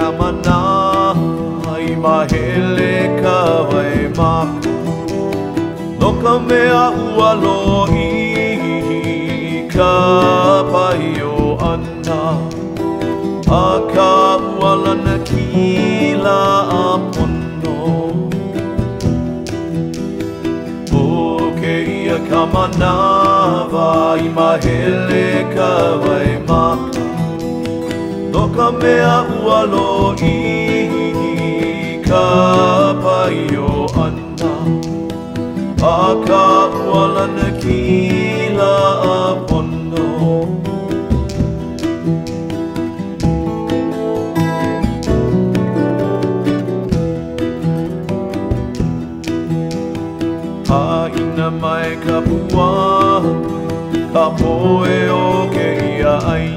ia kamana i mahele ka vai mako No ka mea ua lo i ka pai o ana. A ka ua lana kila a pono O ke ia ka manawa i mahele ka vai maka No ka mea ua lo i ka pai o ana. A ka ua lana kila a pono Haina mai ka pua Ka poe o ke ia aina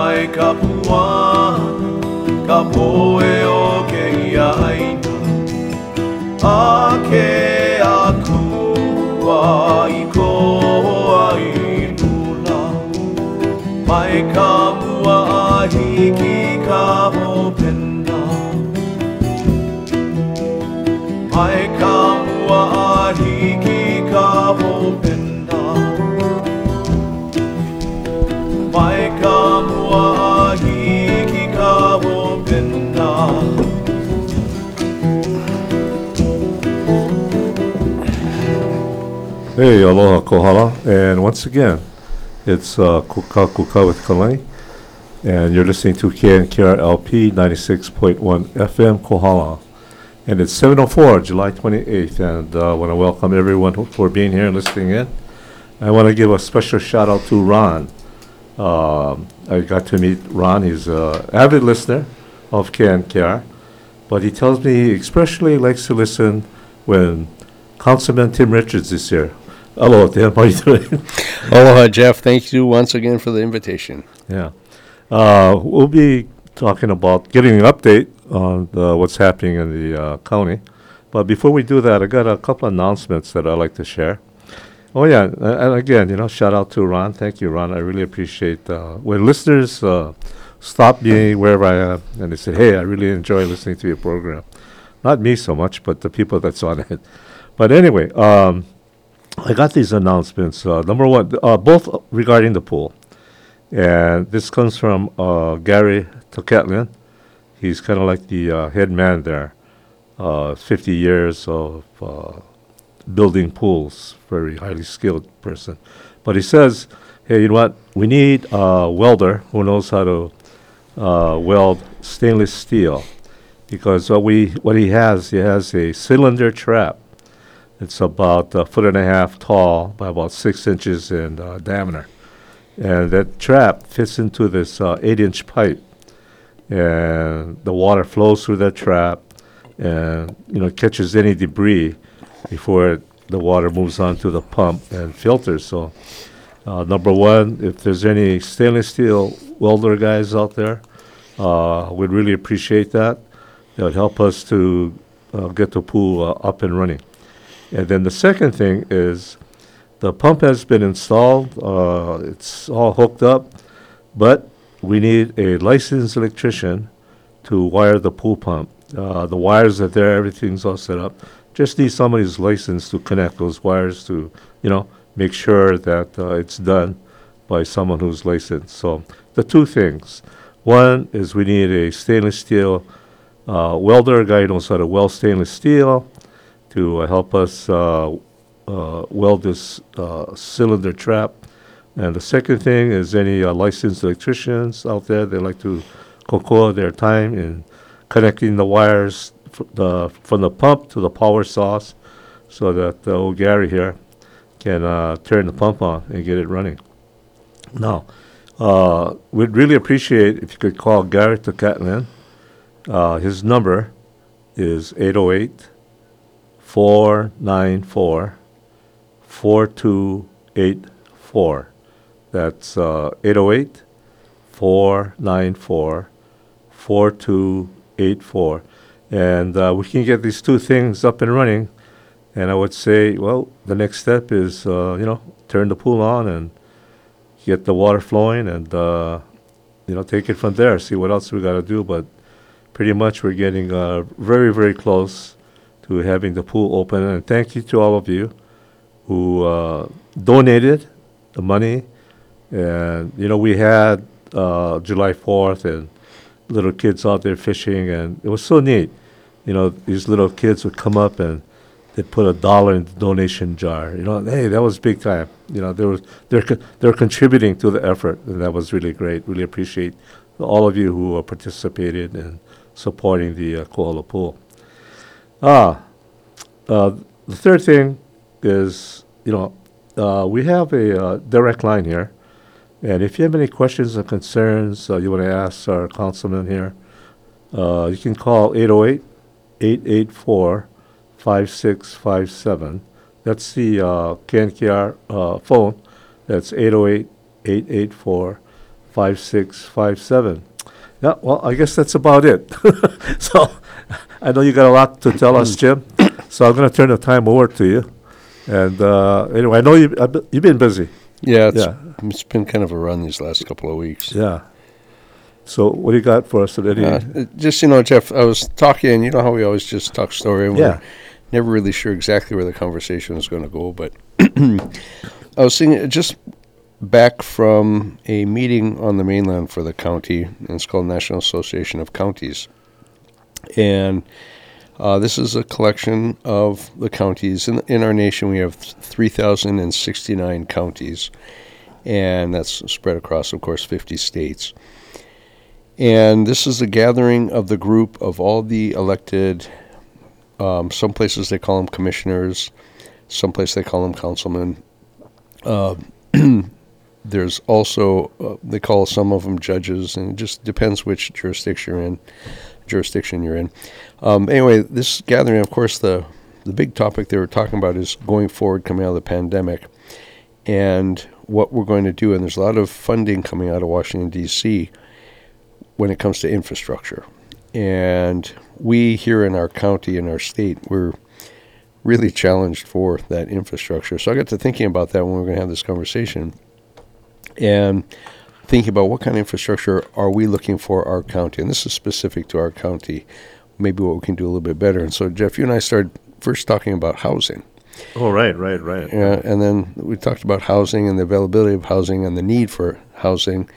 mai ka pua Ka poe o ke ia aina. A ke aku wa i koho ai lula Mai ka mua a hiki ka hopena Mai ka mua a hiki ka hopena Hey, aloha kohala, and once again, it's uh, Kuka Kuka with Kalani, and you're listening to KNKRLP 96.1 FM Kohala, and it's 7:04, July 28th, and uh, I want to welcome everyone for being here and listening in. I want to give a special shout out to Ron. Um, I got to meet Ron. He's an avid listener of KNKR, but he tells me he especially likes to listen when Councilman Tim Richards is here. Hello, Tim. How are you doing? Aloha, Jeff. Thank you once again for the invitation. yeah. Uh, we'll be talking about getting an update on uh, what's happening in the uh, county. But before we do that, I got a couple of announcements that I'd like to share. Oh yeah, a- and again, you know, shout out to Ron. Thank you, Ron. I really appreciate uh, when listeners uh, stop me wherever I am and they say, "Hey, I really enjoy listening to your program." Not me so much, but the people that's on it. But anyway, um, I got these announcements. Uh, number one, uh, both regarding the pool, and this comes from uh, Gary Tokatlian. He's kind of like the uh, head man there. Uh, 50 years of uh, building pools, very highly skilled person. But he says, hey, you know what? We need a welder who knows how to weld stainless steel because what we what he has he has a cylinder trap. It's about a foot and a half tall by about six inches in uh, diameter, and that trap fits into this uh, eight-inch pipe, and the water flows through that trap, and you know catches any debris before it, the water moves on to the pump and filters. So, uh, number one, if there's any stainless steel welder guys out there, uh, we'd really appreciate that. It would help us to uh, get the pool uh, up and running. And then the second thing is the pump has been installed, uh, it's all hooked up, but we need a licensed electrician to wire the pool pump. Uh, the wires are there, everything's all set up. Just need somebody who's licensed to connect those wires to, you know, make sure that uh, it's done by someone who's licensed. So the two things. One is we need a stainless steel uh, welder, a guy who knows how to weld stainless steel to help us uh, uh, weld this uh, cylinder trap. And the second thing is any licensed electricians out there, they like to kokua their time in connecting the wires the, from the pump to the power source so that uh, old Gary here can uh, turn the pump on and get it running. Now, uh, we'd really appreciate if you could call Gary Tokatlian. Uh, his number is 808 494 4284. That's uh, 808 494 4284. And uh, we can get these two things up and running. And I would say, well, the next step is, uh, you know, turn the pool on and get the water flowing and, uh, you know, take it from there, see what else we got to do. But pretty much we're getting uh, very, very close to having the pool open. And thank you to all of you who uh, donated the money. And, you know, we had uh, July 4th and little kids out there fishing, and it was so neat. You know, these little kids would come up and they'd put a dollar in the donation jar. You know, hey, that was big time. You know, they were they're co- they're contributing to the effort, and that was really great. Really appreciate all of you who participated in supporting the uh, Kohala pool. Ah, uh, the third thing is, you know, uh, we have a uh, direct line here. And if you have any questions or concerns uh, you want to ask our councilman here, uh, you can call 808 884 5657. That's the uh, KNKR uh, phone. That's 808 884 5657. Yeah, well, I guess that's about it. so I know you got a lot to tell us, Jim. So I'm going to turn the time over to you. And uh, anyway, I know you, I be- you've been busy. Yeah, it's, Yeah. it's been kind of a run these last couple of weeks. Yeah. So what do you got for us today? Uh, just you know, Jeff, I was talking. You know how we always just talk story. And Yeah. We're never really sure exactly where the conversation is going to go, but I was thinking just back from a meeting on the mainland for the county, and it's called National Association of Counties, and uh, this is a collection of the counties in in our nation. We have three thousand and sixty nine counties, and that's spread across, of course, fifty states. And this is a gathering of the group of all the elected. Um, some places they call them commissioners, some places they call them councilmen. Uh, there's also uh, they call some of them judges, and it just depends which jurisdiction you're in. Jurisdiction you're in. Um, anyway, this gathering, of course, the the big topic they were talking about is going forward, coming out of the pandemic, and what we're going to do. And there's a lot of funding coming out of Washington D.C. when it comes to infrastructure, and we here in our county in our state we're really challenged for that infrastructure. So I got to thinking about that when we are going to have this conversation, and thinking about what kind of infrastructure are we looking for our county, and this is specific to our county. Maybe what we can do a little bit better. And so, Jeff, you and I started first talking about housing, Oh, right, right, right. uh, and then we talked about housing and the availability of housing and the need for housing.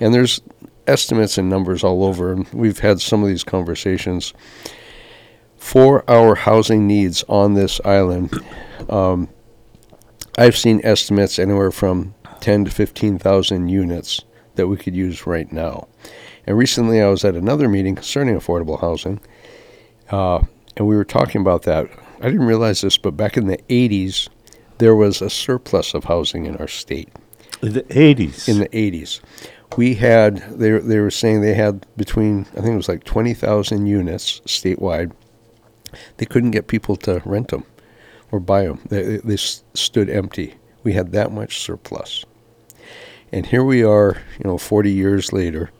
And there's estimates and numbers all over. And we've had some of these conversations for our housing needs on this island. Um, I've seen estimates anywhere from 10 to 15,000 units that we could use right now. And recently, I was at another meeting concerning affordable housing, uh, and we were talking about that. I didn't realize this, but back in the 80s, there was a surplus of housing in our state. In the 80s. In the 80s, we had they they were saying they had between I think it was like 20,000 units statewide. They couldn't get people to rent them or buy them. They, they stood empty. We had that much surplus. And here we are, you know, 40 years later,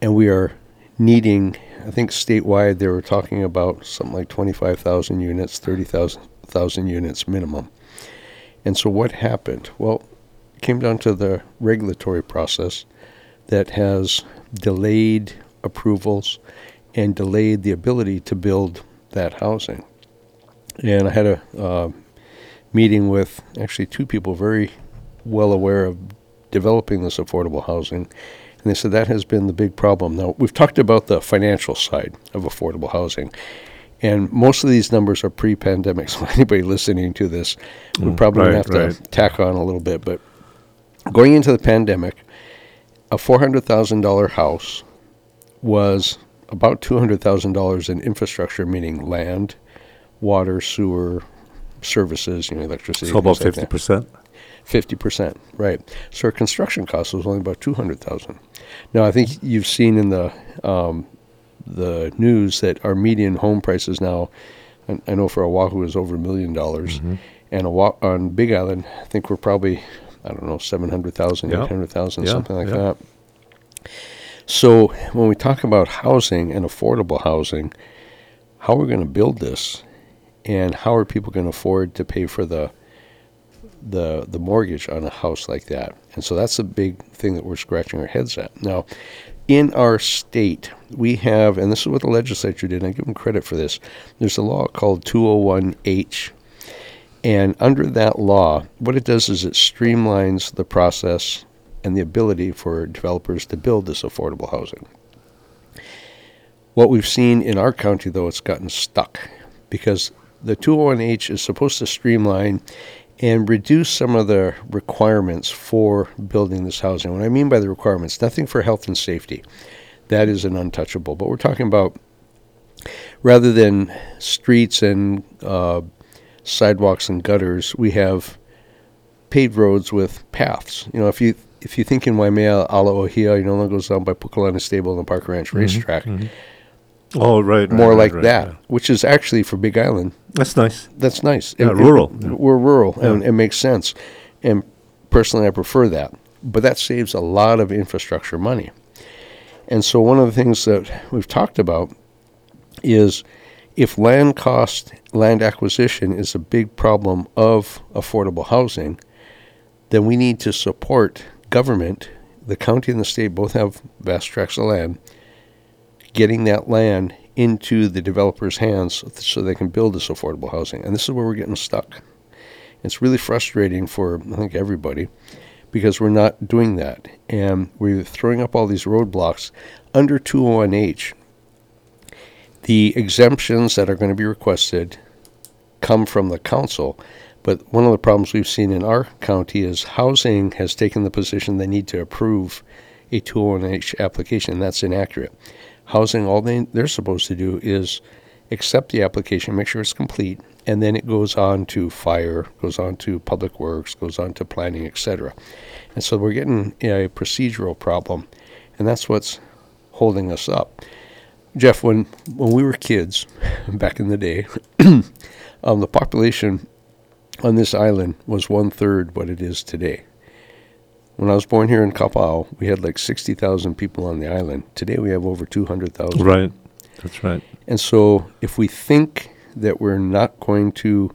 and we are needing, I think statewide they were talking about something like 25,000 units, 30,000 thousand units minimum. And so what happened? Well, it came down to the regulatory process that has delayed approvals and delayed the ability to build that housing. And I had a uh, meeting with actually two people very well aware of developing this affordable housing. And they said that has been the big problem. Now, we've talked about the financial side of affordable housing. And most of these numbers are pre pandemic. So, anybody listening to this, we Mm, probably right, have to right. tack on a little bit. But going into the pandemic, a $400,000 house was about $200,000 in infrastructure, meaning land, water, sewer, services, you know, electricity. so about things like that. 50%. Right? So our construction cost was only about two hundred thousand. Now I think you've seen in the um, the news that our median home prices now, I, I know for Oahu is over a million dollars, and Oahu, on Big Island I think we're probably I don't know seven hundred thousand, Yeah. eight hundred thousand, Yeah, something like yeah. that. So when we talk about housing and affordable housing, how are we going to build this, and how are people going to afford to pay for the the the mortgage on a house like that. And so that's a big thing that we're scratching our heads at. Now, in our state, we have, and this is what the legislature did, and I give them credit for this. There's a law called 201H. And under that law, what it does is it streamlines the process and the ability for developers to build this affordable housing. What we've seen in our county, though, it's gotten stuck because the 201H is supposed to streamline and reduce some of the requirements for building this housing. What I mean by the requirements, nothing for health and safety. That is an untouchable. But we're talking about rather than streets and uh, sidewalks and gutters, we have paved roads with paths. You know, if you if you think in Waimea, Ala Ohia, you know, that goes down by Pukalani Stable and the Parker Ranch racetrack, Oh, right. right, more right, like right, that, yeah. which is actually for Big Island That's nice. that's nice. Yeah, rural. we're rural, and it makes sense. And personally, I prefer that. But that saves a lot of infrastructure money. And so, one of the things that we've talked about is if land cost, land acquisition is a big problem of affordable housing, then we need to support government. The county and the state both have vast tracts of land getting that land into the developers' hands so they can build this affordable housing. And this is where we're getting stuck. It's really frustrating for, I think, everybody because we're not doing that. And we're throwing up all these roadblocks under 201H. The exemptions that are going to be requested come from the council. But one of the problems we've seen in our county is housing has taken the position they need to approve a 201H application. and That's inaccurate. Housing, all they, they're supposed to do is accept the application, make sure it's complete, and then it goes on to fire, goes on to public works, goes on to planning, etc. And so we're getting a procedural problem, and that's what's holding us up. Jeff, when when we were kids, back in the day, um, the population on this island was one third what it is today. When I was born here in Kapaau, we had like sixty thousand people on the island. Today we have over two hundred thousand. Right. That's right. And so, if we think that we're not going to,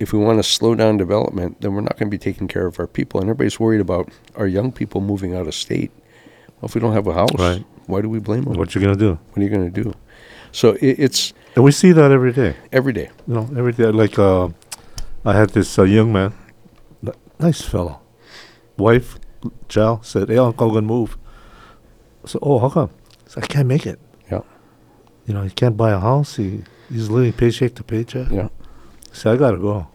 if we want to slow down development, then we're not going to be taking care of our people. And everybody's worried about our young people moving out of state. Well, if we don't have a house, Right. why do we blame them? What you gonna do? What are you going to do? So it, it's And we see that every day. every day. You know, every day. Like uh, I had this uh, young man, nice fellow. Wife, Chow said, "Hey, I'm gonna move." I said, "Oh, how come?" I said, "I can't make it. Yeah, You know, he can't buy a house. He he's living paycheck to paycheck." yeah, I said, "I gotta go."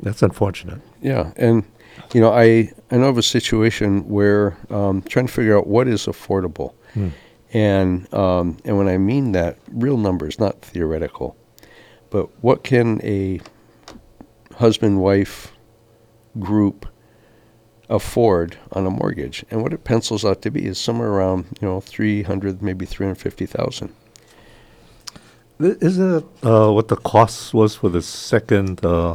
That's unfortunate. yeah. And you know, I I know of a situation where um, trying to figure out what is affordable. And um, and when I mean that, real numbers, not theoretical. But what can a husband wife group afford on a mortgage? And what it pencils out to be is somewhere around you know three hundred, maybe three hundred fifty thousand. Isn't it uh, what the cost was for the second uh,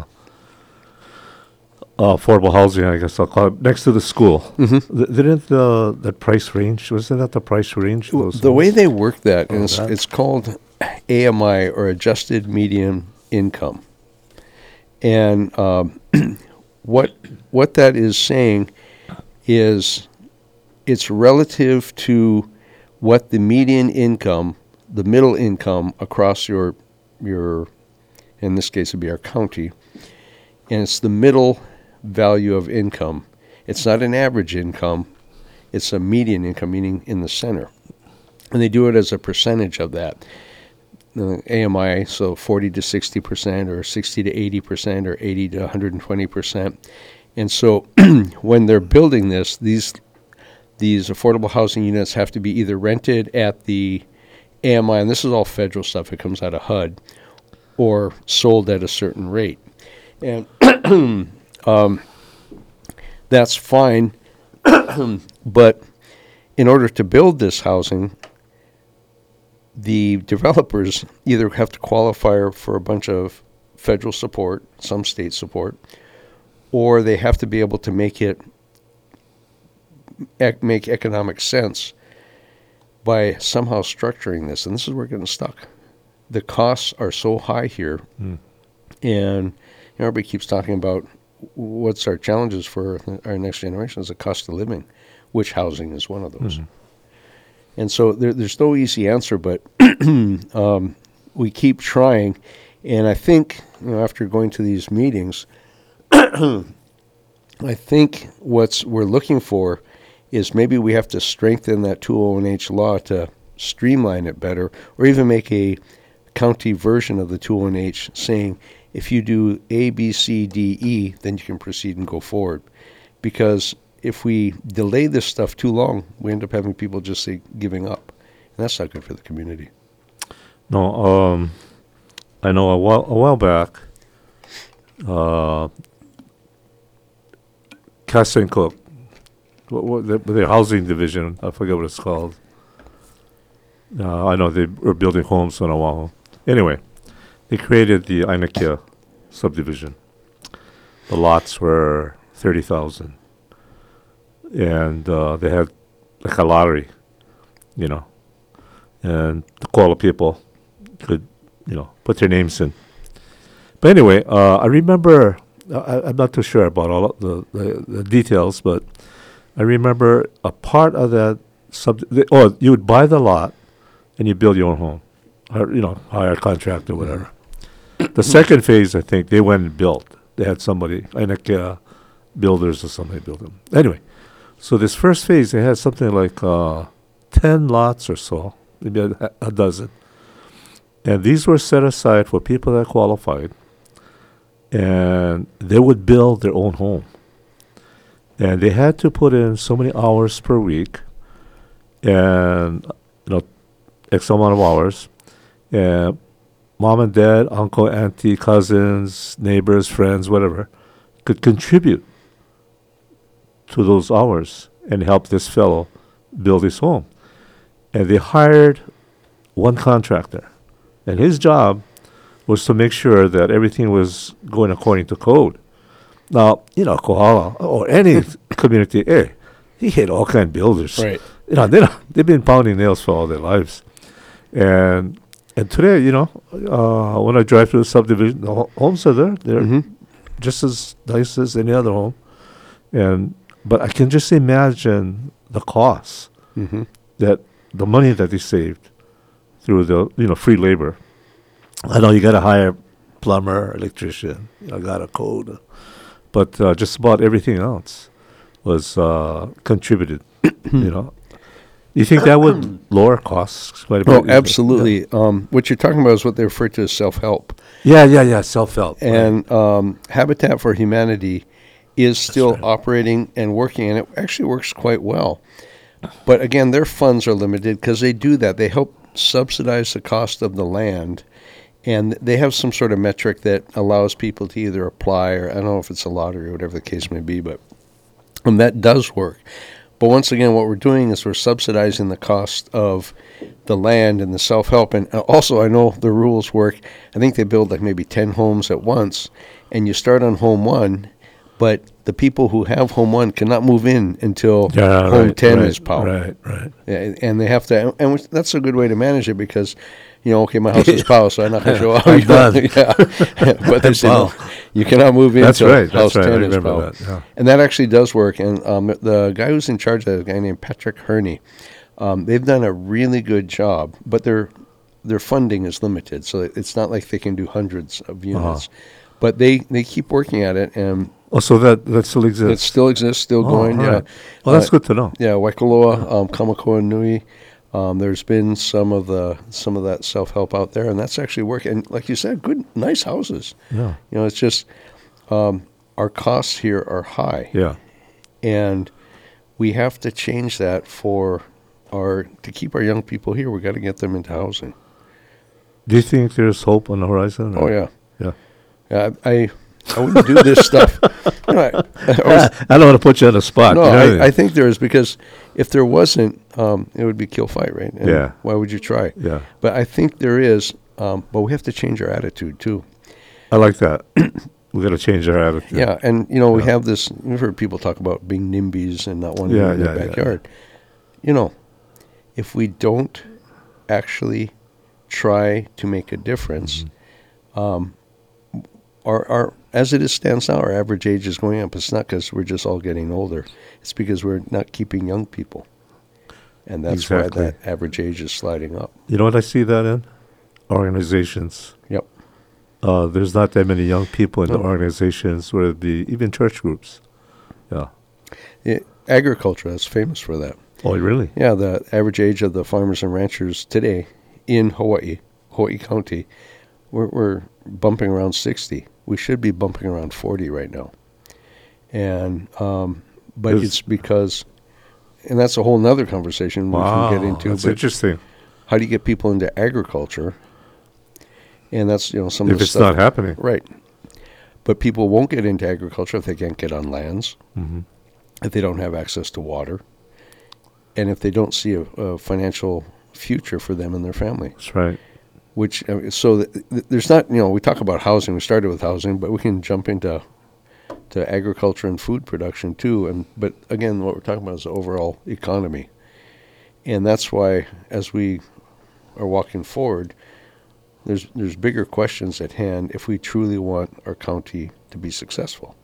uh, affordable housing? I guess I'll call it next to the school. Mm-hmm. Th- Didn't the that price range? Wasn't that the price range? The way they work that, Oh, it's, that- it's called AMI or adjusted median income. And um, what what that is saying is it's relative to what the median income, the middle income across your your in this case it'd be our county, and it's the middle value of income. It's not an average income, it's a median income, meaning in the center. And they do it as a percentage of that. Uh, AMI, so 40 to 60 percent, or 60 to 80 percent, or 80 to 120 percent. And so when they're building this, these these affordable housing units have to be either rented at the AMI, and this is all federal stuff, it comes out of HUD, or sold at a certain rate. And um, that's fine, but in order to build this housing, the developers either have to qualify for a bunch of federal support, some state support, or they have to be able to make it ec- make economic sense by somehow structuring this. And this is where we're getting stuck. The costs are so high here, Hmm. and everybody keeps talking about what's our challenges for our next generation is the cost of living, which housing is one of those. And so there, there's no easy answer, but um, we keep trying. And I think, you know, after going to these meetings, I think what's we're looking for is maybe we have to strengthen that 201H law to streamline it better, or even make a county version of the 201H saying if you do A, B, C, D, E, then you can proceed and go forward. Because if we delay this stuff too long, we end up having people just say giving up, and that's not good for the community. No, um, I know a while a while back, uh, Castle and Cooke, what, what the, housing division, I forget what it's called. Uh, I know they were building homes on Oahu. Anyway, they created the Ainakea subdivision. The lots were thirty thousand, and uh, they had like a lottery, you know, and to call the people could, you know, put their names in. But anyway, uh, I remember, I, I'm not too sure about all the, the, the details, but I remember a part of that sub, the, oh, you would buy the lot and you build your own home, or, you know, hire a contractor, whatever. the second phase, I think, they went and built. They had somebody, like uh, builders or somebody build them. Anyway, so this first phase, they had something like uh, 10 lots or so, maybe a, a dozen. And these were set aside for people that qualified, and they would build their own home. And they had to put in so many hours per week, and you know, X amount of hours. And mom and dad, uncle, auntie, cousins, neighbors, friends, whatever, could contribute to those hours and help this fellow build his home. And they hired one contractor and his job was to make sure that everything was going according to code. Now, you know, Kohala or any community, eh, he hit all kind of builders. Right. You know, they they've been pounding nails for all their lives. And and today, you know, uh, when I drive through the subdivision, the ho- homes are there. They're Mm-hmm. just as nice as any other home. And but I can just imagine the costs Mm-hmm. that the money that they saved through the you know free labor. I know you got to hire plumber, electrician, you know, got a code, but uh, just about everything else was uh, contributed. you know, you think that would lower costs quite a bit? Oh, absolutely. Um, what you're talking about is what they refer to as self-help. Yeah, yeah, yeah. Self help. And um, Habitat for Humanity is still right. operating and working, and it actually works quite well. but again, their funds are limited because they do that. They help subsidize the cost of the land, and they have some sort of metric that allows people to either apply or I don't know if it's a lottery or whatever the case may be, but and that does work. But once again, what we're doing is we're subsidizing the cost of the land and the self help. And uh, also, I know the rules work. I think they build like maybe 10 homes at once, and you start on home one, but the people who have home one cannot move in until Yeah, home right, 10 right, is powered. Right, right. Yeah, and they have to, and that's a good way to manage it because, you know, okay, my house is powered, so I'm not going to show up. I'm done. yeah, but they say no, you cannot move in That's until right, house that's right, I 10 is powered. that, yeah. And that actually does work. And um, the guy who's in charge of that, a guy named Patrick Hurney, um, they've done a really good job, but their their funding is limited, so it's not like they can do hundreds Uh-huh. of units. But they, they keep working at it, and Oh, so that, that still exists? it still exists, still Oh, going. all Yeah. Well, that's Uh, good to know. Yeah, Waikoloa, um, Kamakoa Nui. Um, there's been some of the some of that self help out there, and that's actually working. And like you said, good, nice houses. Yeah. You know, it's just um, our costs here are high, Yeah. and we have to change that for our to keep our young people here. We got to get them into housing. Do you think there's hope on the horizon? Oh yeah, Yeah. yeah. I I, I wouldn't do this stuff. You know, I, I was- I don't want to put you on the spot. No, you know what I, I think there is because if there wasn't, um, it would be kill fight, right? And Yeah. Why would you try? Yeah. But I think there is, um, but we have to change our attitude too. I like that. we got to change our attitude. Yeah, and you know we have this. You've heard people talk about being NIMBYs and not wanting Yeah, to in yeah, their yeah, backyard. You know, if we don't actually try to make a difference, Mm-hmm. um, our our as it is stands now, our average age is going up. It's not because we're just all getting older. It's because we're not keeping young people, and that's Exactly. why that average age is sliding up. You know what I see that in? Organizations. Yep. Uh, there's not that many young people in the organizations, whether it be even church groups. Yeah. Yeah, agriculture is famous for that. Oh, really? Yeah, the average age of the farmers and ranchers today in Hawaii, Hawaii County, we're, we're bumping around 60. We should be bumping around 40 right now. And, um, but it's because, and that's a whole nother conversation we can get into. That's interesting. how do you get people into agriculture? And that's, you know, some of If it's stuff. not happening. Right. But people won't get into agriculture if they can't get on lands, hmm if they don't have access to water, and if they don't see a, a financial future for them and their family. That's right. Which so th- th- there's not you know we talk about housing. We started with housing, but we can jump into to agriculture and food production too. And but again, what we're talking about is the overall economy, and that's why as we are walking forward, there's there's bigger questions at hand if we truly want our county to be successful.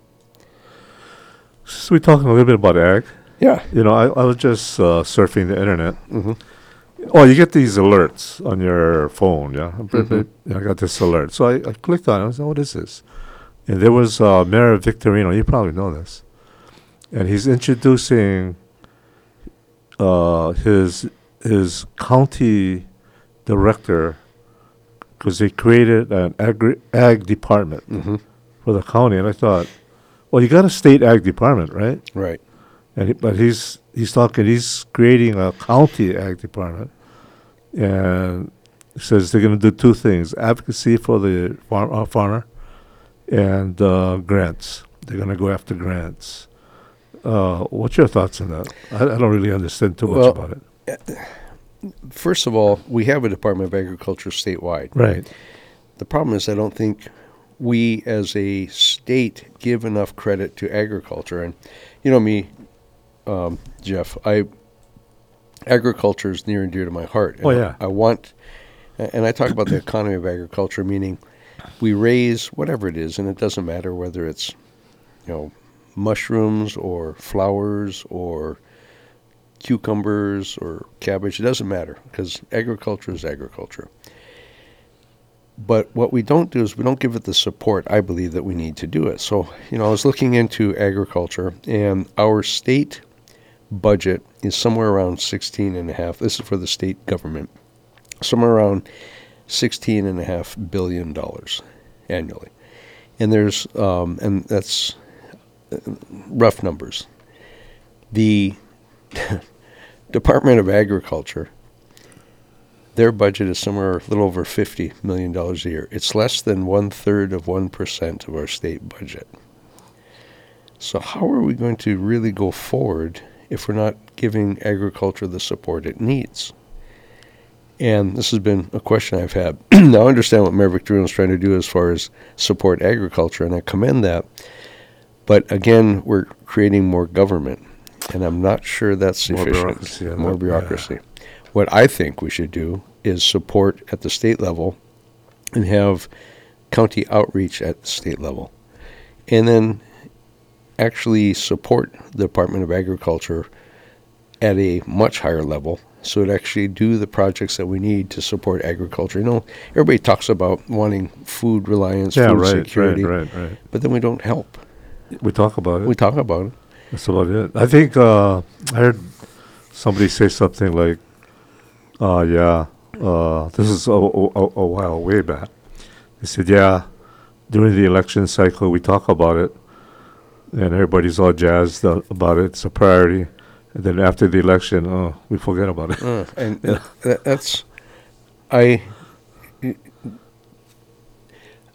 So we're talking a little bit about ag. Yeah. You know, I, I was just uh, surfing the internet. hmm Oh, you get these alerts on your phone, yeah? Mhm. I got this alert. So I, I clicked on it. I was like, what is this? And there was uh, Mayor Victorino. You probably know this. And he's introducing uh, his his county director because they created an agri- ag department hmm for the county. And I thought, well, you got a state ag department, right? Right. And he, but he's he's talking. He's creating a county ag department, and says they're going to do two things: advocacy for the farm, uh, farmer, and uh, grants. They're going to go after grants. Uh, what's your thoughts on that? I, I don't really understand too much about it. First of all, we have a Department of Agriculture statewide. Right. The problem is, I don't think we as a state give enough credit to agriculture. And you know me, um, Jeff, I agriculture is near and dear to my heart. And Oh, yeah. I want, and I talk about the economy of agriculture, meaning we raise whatever it is, and it doesn't matter whether it's, you know, mushrooms or flowers or cucumbers or cabbage. It doesn't matter because agriculture is agriculture. But what we don't do is we don't give it the support I believe that we need to do it. So, you know, I was looking into agriculture and our state budget is somewhere around 16 and a half. This is for the state government. Somewhere around 16 and a half billion dollars annually. And there's um, and that's uh, rough numbers. The Department of Agriculture, their budget is somewhere a little over $50 million a year. It's less than one third of 1% of our state budget. So, how are we going to really go forward if we're not giving agriculture the support it needs? And this has been a question I've had. now, I understand what Mayor Victorino is trying to do as far as support agriculture, and I commend that. But again, we're creating more government, and I'm not sure that's More efficient. bureaucracy, More bureaucracy. What I think we should do is support at the state level and have county outreach at the state level. And then actually support the Department of Agriculture at a much higher level so it actually do the projects that we need to support agriculture. You know, everybody talks about wanting food reliance, Yeah, food right, security, right, right, right. but then we don't help. We talk about it. We talk about it. That's about it. I think uh, I heard somebody say something like, uh, "Yeah, uh, this is a, a, a- a while way back." They said, "Yeah, during the election cycle, we talk about it, and everybody's all jazzed a- about it. It's a priority." And then after the election, oh, we forget about it. Uh, and that, that's, I.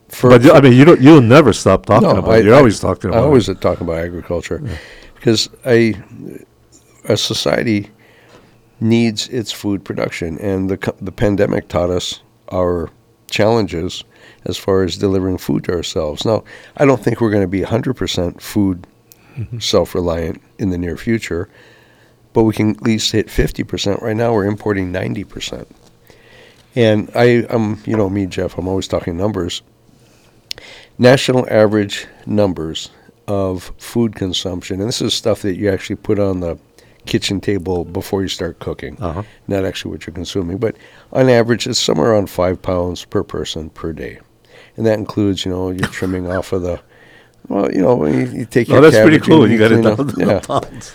For, but I mean, you don't. You'll never stop talking No, about I- it. You're I- always talking I about always it. talk about agriculture because I, a society needs its food production, and the the pandemic taught us our challenges as far as delivering food to ourselves. Now, I don't think we're going to be 100% food self-reliant in the near future, but we can at least hit 50%. Right now, we're importing 90%. And I, I'm, you know me, Jeff. I'm always talking numbers national average numbers of food consumption, and this is stuff that you actually put on the kitchen table before you start cooking, Uh-huh. not actually what you're consuming, but on average, it's somewhere around five pounds per person per day, and that includes, you know, you're trimming off of the, well, you know, you, you take Oh, your that's pretty cool. You got it down to yeah, pounds.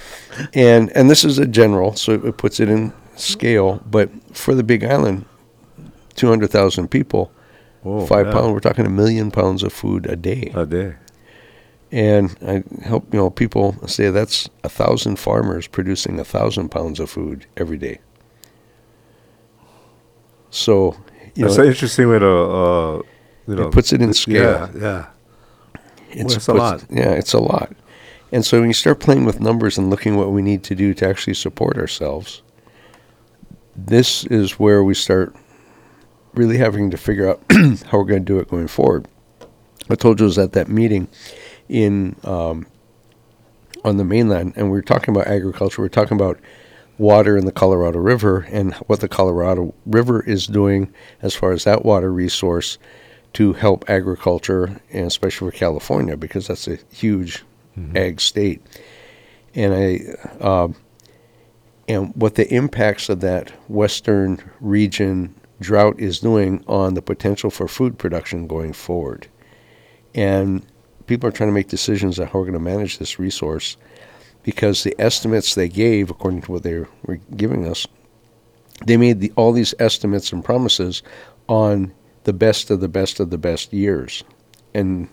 and and this is a general, so it puts it in scale, but for the Big Island, two hundred thousand people. Whoa, five yeah. pounds. We're talking a million pounds of food a day. a day. And I help you know people say that's a thousand farmers producing a thousand pounds of food every day. So, you That's know, an interesting way to, uh, you know, puts it in scale. Yeah, yeah. it's that's a lot. Yeah, it's a lot. And so when you start playing with numbers and looking what we need to do to actually support ourselves, this is where we start really having to figure out how we're going to do it going forward. I told you I was at that meeting in um, on the mainland, and we were talking about agriculture. We are talking about water in the Colorado River and what the Colorado River is doing as far as that water resource to help agriculture, and especially for California, because that's a huge ag state. And I, um, and what the impacts of that western region drought is doing on the potential for food production going forward. And people are trying to make decisions on how we're going to manage this resource because the estimates they gave, according to what they were giving us, they made the, all these estimates and promises on the best of the best of the best years. And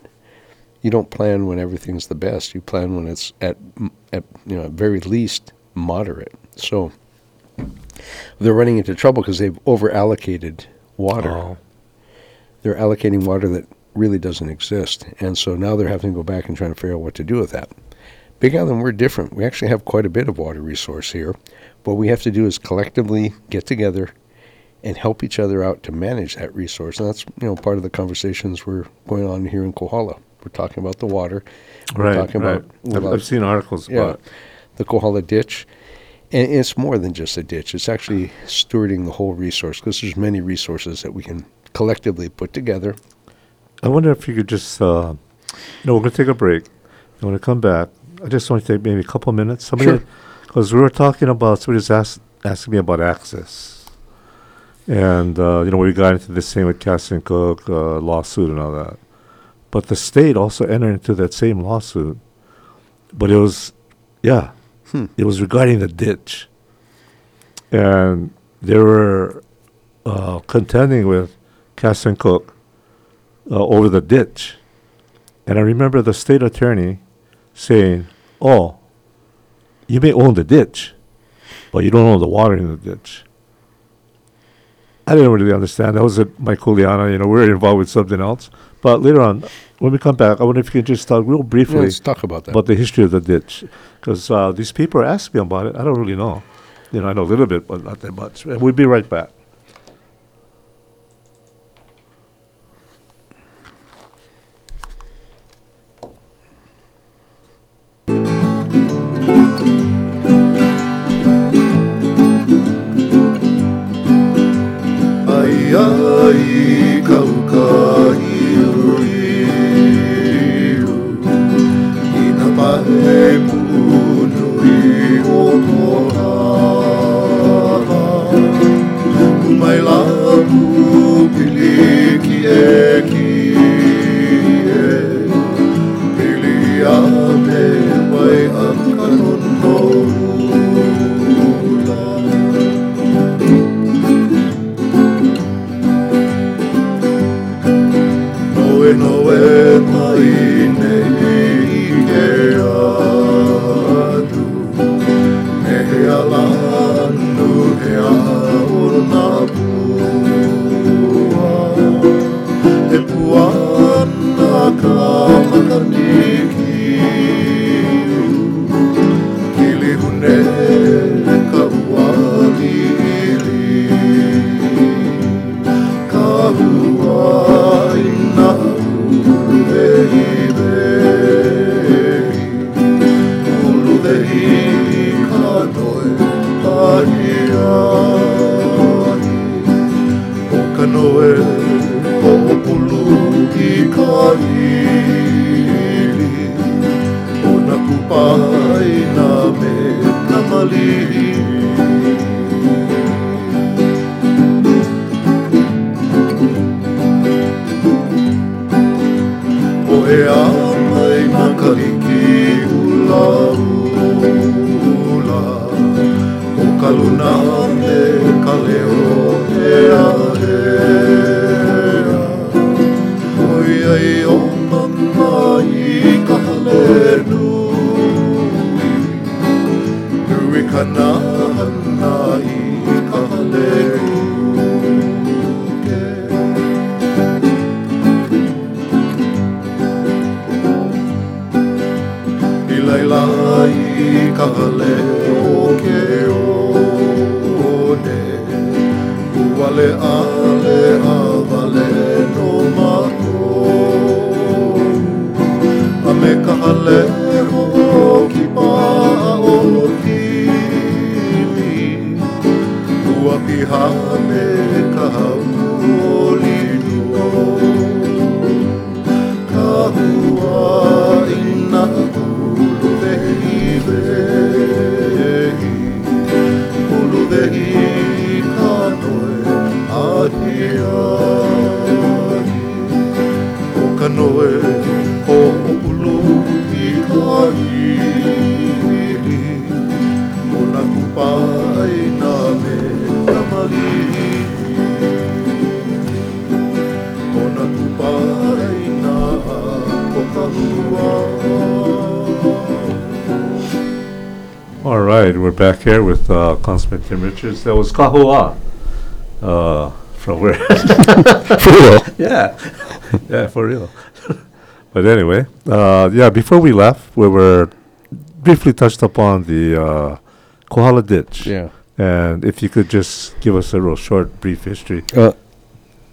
you don't plan when everything's the best. You plan when it's at, at you know, at very least moderate. So they're running into trouble because they've over allocated water Oh. they're allocating water that really doesn't exist. And so now they're having to go back and trying to figure out what to do with that. Big Island, we're different. We actually have quite a bit of water resource here. What we have to do is collectively get together and help each other out to manage that resource. And that's you know part of the conversations we're going on here in Kohala. We're talking about the water. We're Right, talking right. about I've, I've seen articles yeah, about the Kohala ditch. And it's more than just a ditch. It's actually stewarding the whole resource because there's many resources that we can collectively put together I wonder if you could just, uh, you know, we're going to take a break. And when I come back, I just want to take maybe a couple minutes. Somebody, Sure. because we were talking about, somebody was ask, asking me about access. And, uh, you know, we got into the same with Castle and Cooke uh, lawsuit and all that. But the state also entered into that same lawsuit. But it was, yeah, Hmm. it was regarding the ditch. And they were uh, contending with Castle and Cooke uh, over the ditch. And I remember the state attorney saying, Oh, you may own the ditch, but you don't own the water in the ditch. I didn't really understand. That was at Mike Juliana. You know, we were involved with something else. But later on, when we come back, I wonder if you can just talk real briefly Let's talk about that. about the history of the ditch, because uh, these people asked me about it. I don't really know. You know, I know a little bit, but not that much. And We'll be right back. Back here with uh, Councilman Tim Richards. That was Kahua. Uh, from where? For real. yeah, yeah, for real. but anyway, uh, yeah. Before we left, we were briefly touched upon the uh, Kohala Ditch. Yeah. And if you could just give us a real short, brief history. Uh,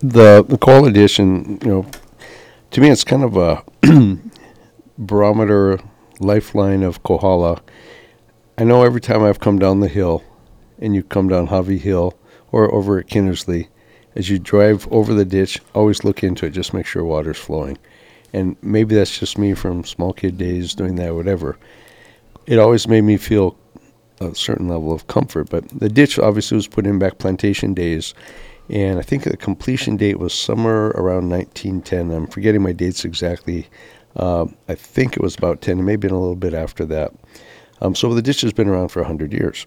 the the ditch, edition, you know, to me, it's kind of a barometer lifeline of Kohala. I know every time I've come down the hill, and you come down Hawi Hill or over at Kinnersley, as you drive over the ditch, always look into it, just make sure water's flowing. And maybe that's just me from small kid days doing that, whatever. It always made me feel a certain level of comfort. But the ditch obviously was put in back plantation days, and I think the completion date was somewhere around 1910. I'm forgetting my dates exactly. Um, I think it was about 10, it may have been a little bit after that. Um, so the ditch has been around for 100 years.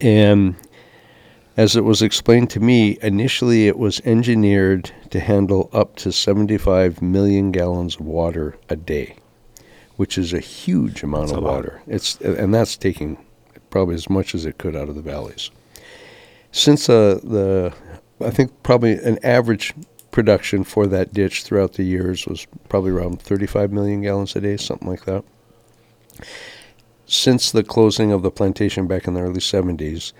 And as it was explained to me, initially it was engineered to handle up to 75 million gallons of water a day, which is a huge amount That's of a lot. water. It's and that's taking probably as much as it could out of the valleys. Since uh, the, I think probably an average production for that ditch throughout the years was probably around 35 million gallons a day, something like that. Since the closing of the plantation back in the early 70s,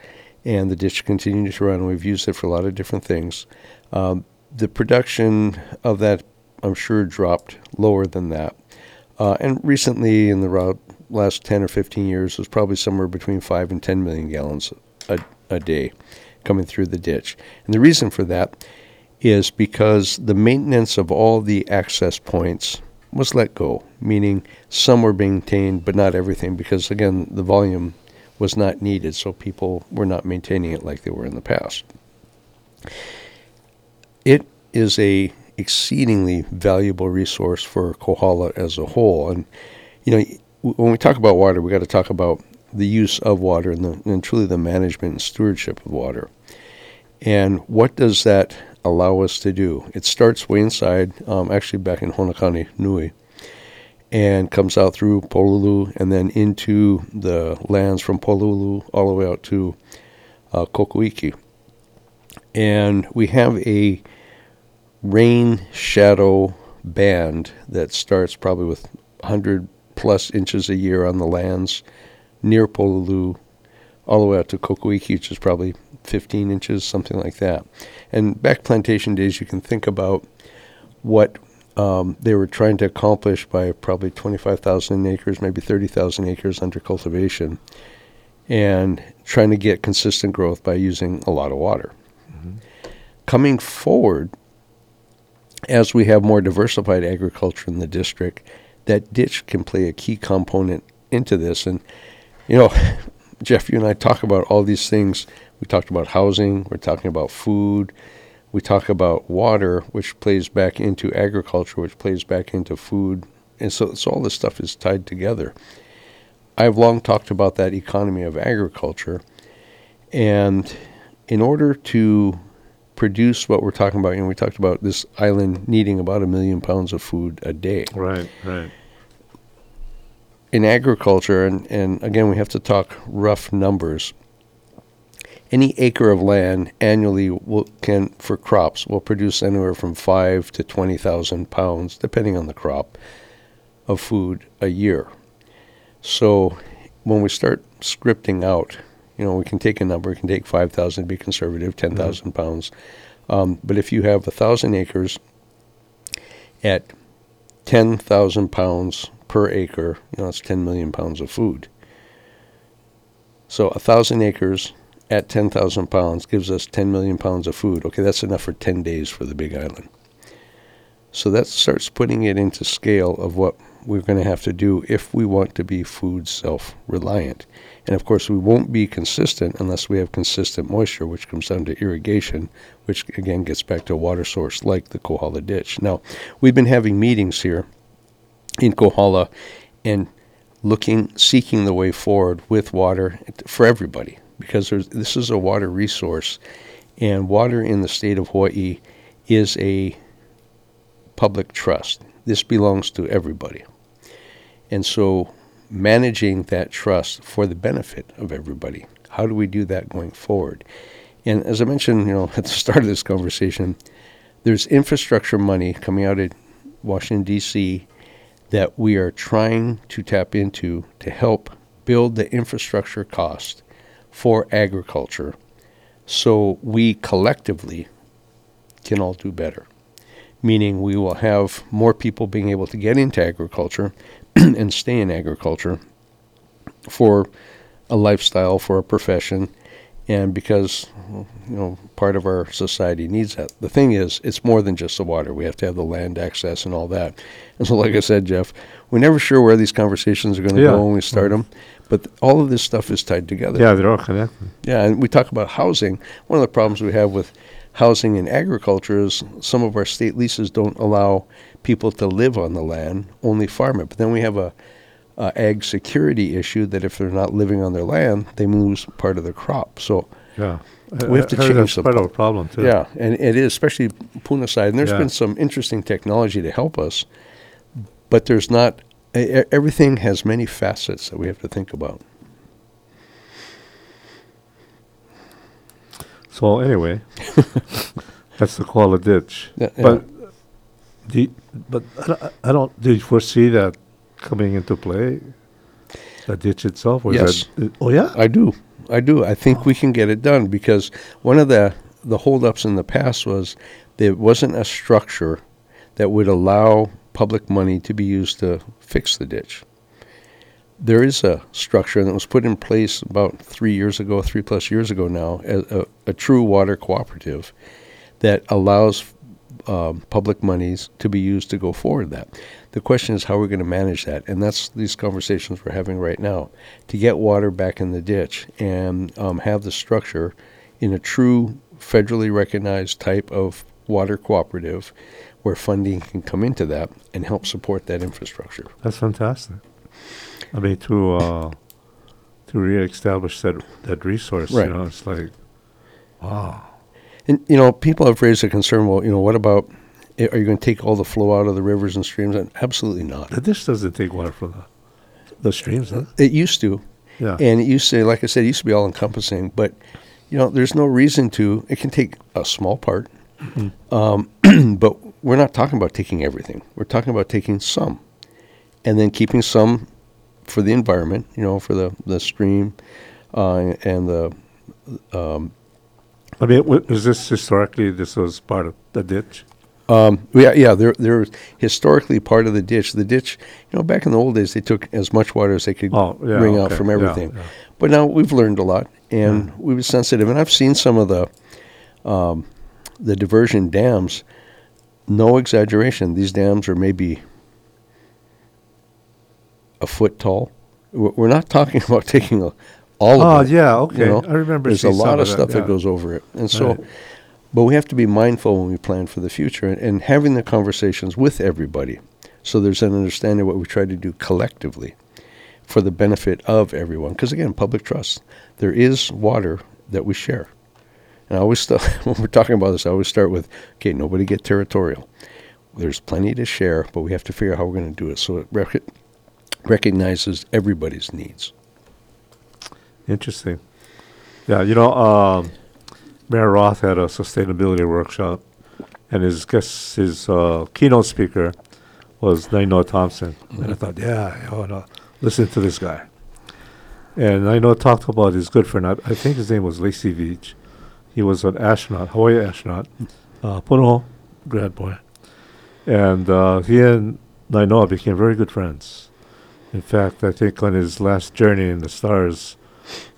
and the ditch continued to run, we've used it for a lot of different things. Um, the production of that, I'm sure, dropped lower than that. Uh, and recently, in the last 10 or 15 years, was probably somewhere between 5 and 10 million gallons a, a day coming through the ditch. And the reason for that is because the maintenance of all the access points was let go, meaning some were maintained, but not everything, because again, the volume was not needed, so people were not maintaining it like they were in the past. It is a exceedingly valuable resource for Kohala as a whole, and you know when we talk about water, we got to talk about the use of water and, the, and truly the management and stewardship of water. And what does that allow us to do? It starts way inside, um, actually back in Honokane Nui, and comes out through Pololu and then into the lands from Pololu all the way out to uh, Kokoiki. And we have a rain shadow band that starts probably with 100 plus inches a year on the lands near Pololu all the way out to Kokoiki, which is probably 15 inches, something like that. And back plantation days, you can think about what um, they were trying to accomplish by probably 25,000 acres, maybe 30,000 acres under cultivation, and trying to get consistent growth by using a lot of water. Mm-hmm. Coming forward, as we have more diversified agriculture in the district, that ditch can play a key component into this. And, you know, Jeff, you and I talk about all these things. We talked about housing, we're talking about food, we talk about water, which plays back into agriculture, which plays back into food. And so, so all this stuff is tied together. I've long talked about that economy of agriculture. And in order to produce what we're talking about, you know, we talked about this island needing about a million pounds of food a day. Right, right. In agriculture, and, and again, we have to talk rough numbers any acre of land annually will, can for crops will produce anywhere from five to twenty thousand pounds, depending on the crop, of food a year. So when we start scripting out, you know, we can take a number. We can take five thousand, be conservative, ten thousand mm mm-hmm. pounds. Um, but if you have a thousand acres at ten thousand pounds per acre, you know, it's ten million pounds of food. So a thousand acres at 10,000 pounds gives us 10 million pounds of food. Okay, that's enough for 10 days for the Big Island. So that starts putting it into scale of what we're going to have to do if we want to be food self reliant. And of course, we won't be consistent unless we have consistent moisture, which comes down to irrigation, which again gets back to a water source like the Kohala ditch. Now, we've been having meetings here in Kohala and looking, seeking the way forward with water for everybody because this is a water resource, and water in the state of Hawaii is a public trust. This belongs to everybody. And so managing that trust for the benefit of everybody. How do we do that going forward? And as I mentioned, you know, at the start of this conversation, there's infrastructure money coming out of Washington D.C. that we are trying to tap into to help build the infrastructure cost for agriculture so we collectively can all do better. Meaning, we will have more people being able to get into agriculture and stay in agriculture for a lifestyle, for a profession, and because you know part of our society needs that. The thing is, it's more than just the water. We have to have the land access and all that. And so, like I said, Jeff, we're never sure where these conversations are going to yeah. go when we start mm-hmm. But all of this stuff is tied together. Yeah, they're all connected. Yeah, and we talk about housing. One of the problems we have with housing and agriculture is some of our state leases don't allow people to live on the land, only farm it. But then we have a, a ag security issue that if they're not living on their land, they lose part of their crop. So yeah. We have to change that's the quite a problem too. Yeah, and it is especially Puna side. And there's Yeah. been some interesting technology to help us, but there's not everything has many facets that we have to think about. So anyway, that's the Kohala ditch. Yeah, but yeah. do you, but I don't, I don't, do you foresee that coming into play? The ditch itself, yes. That, oh yeah, I do, I do. I think oh. we can get it done because one of the the holdups in the past was there wasn't a structure that would allow public money to be used to fix the ditch. There is a structure that was put in place about three years ago, three plus years ago now, a, a, true water cooperative that allows um, public monies to be used to go forward that. The question is how we're going to manage that, and that's these conversations we're having right now to get water back in the ditch and um, have the structure in a true federally recognized type of water cooperative where funding can come into that and help support that infrastructure. That's fantastic. I mean, to, uh, to reestablish that, that resource, Right. you know, it's like, wow. And you know, people have raised a concern. Well, you know, what about? Are you going to take all the flow out of the rivers and streams? And absolutely not. Ditch doesn't take water from the, the streams, huh? It used to, Yeah. and it used to, like I said, it used to be all encompassing. But you know, there's no reason to. It can take a small part, um, but we're not talking about taking everything. We're talking about taking some, and then keeping some for the environment. You know, for the the stream uh, and the I mean, wa- is this historically, this was part of the ditch? Um, yeah, yeah, they're they're historically part of the ditch. The ditch, you know, back in the old days, they took as much water as they could Oh, yeah, wring out from everything. yeah. But now we've learned a lot, and we were sensitive. And I've seen some of the um, the diversion dams. No exaggeration; these dams are maybe a foot tall. We're not talking about taking a, all Oh, of it. yeah, okay. you know? I remember There's a lot of of that, stuff that goes over it, and so. Right. But we have to be mindful when we plan for the future and, and having the conversations with everybody so there's an understanding of what we try to do collectively for the benefit of everyone. Because again, public trust. There is water that we share. I always st- when we're talking about this, I always start with, okay, nobody get territorial. There's plenty to share, but we have to figure out how we're going to do it so it rec- recognizes everybody's needs. Interesting. Yeah, you know, um, Mayor Roth had a sustainability workshop, and his guest, his uh, keynote speaker was Nainoa Thompson. And I thought, yeah, I want to listen to this guy. And Nainoa talked about his good friend. I, I think his name was Lacy Veach. He was an astronaut, Hawaii astronaut, uh, Puno grad boy. And uh, he and Nainoa became very good friends. In fact, I think on his last journey in the stars,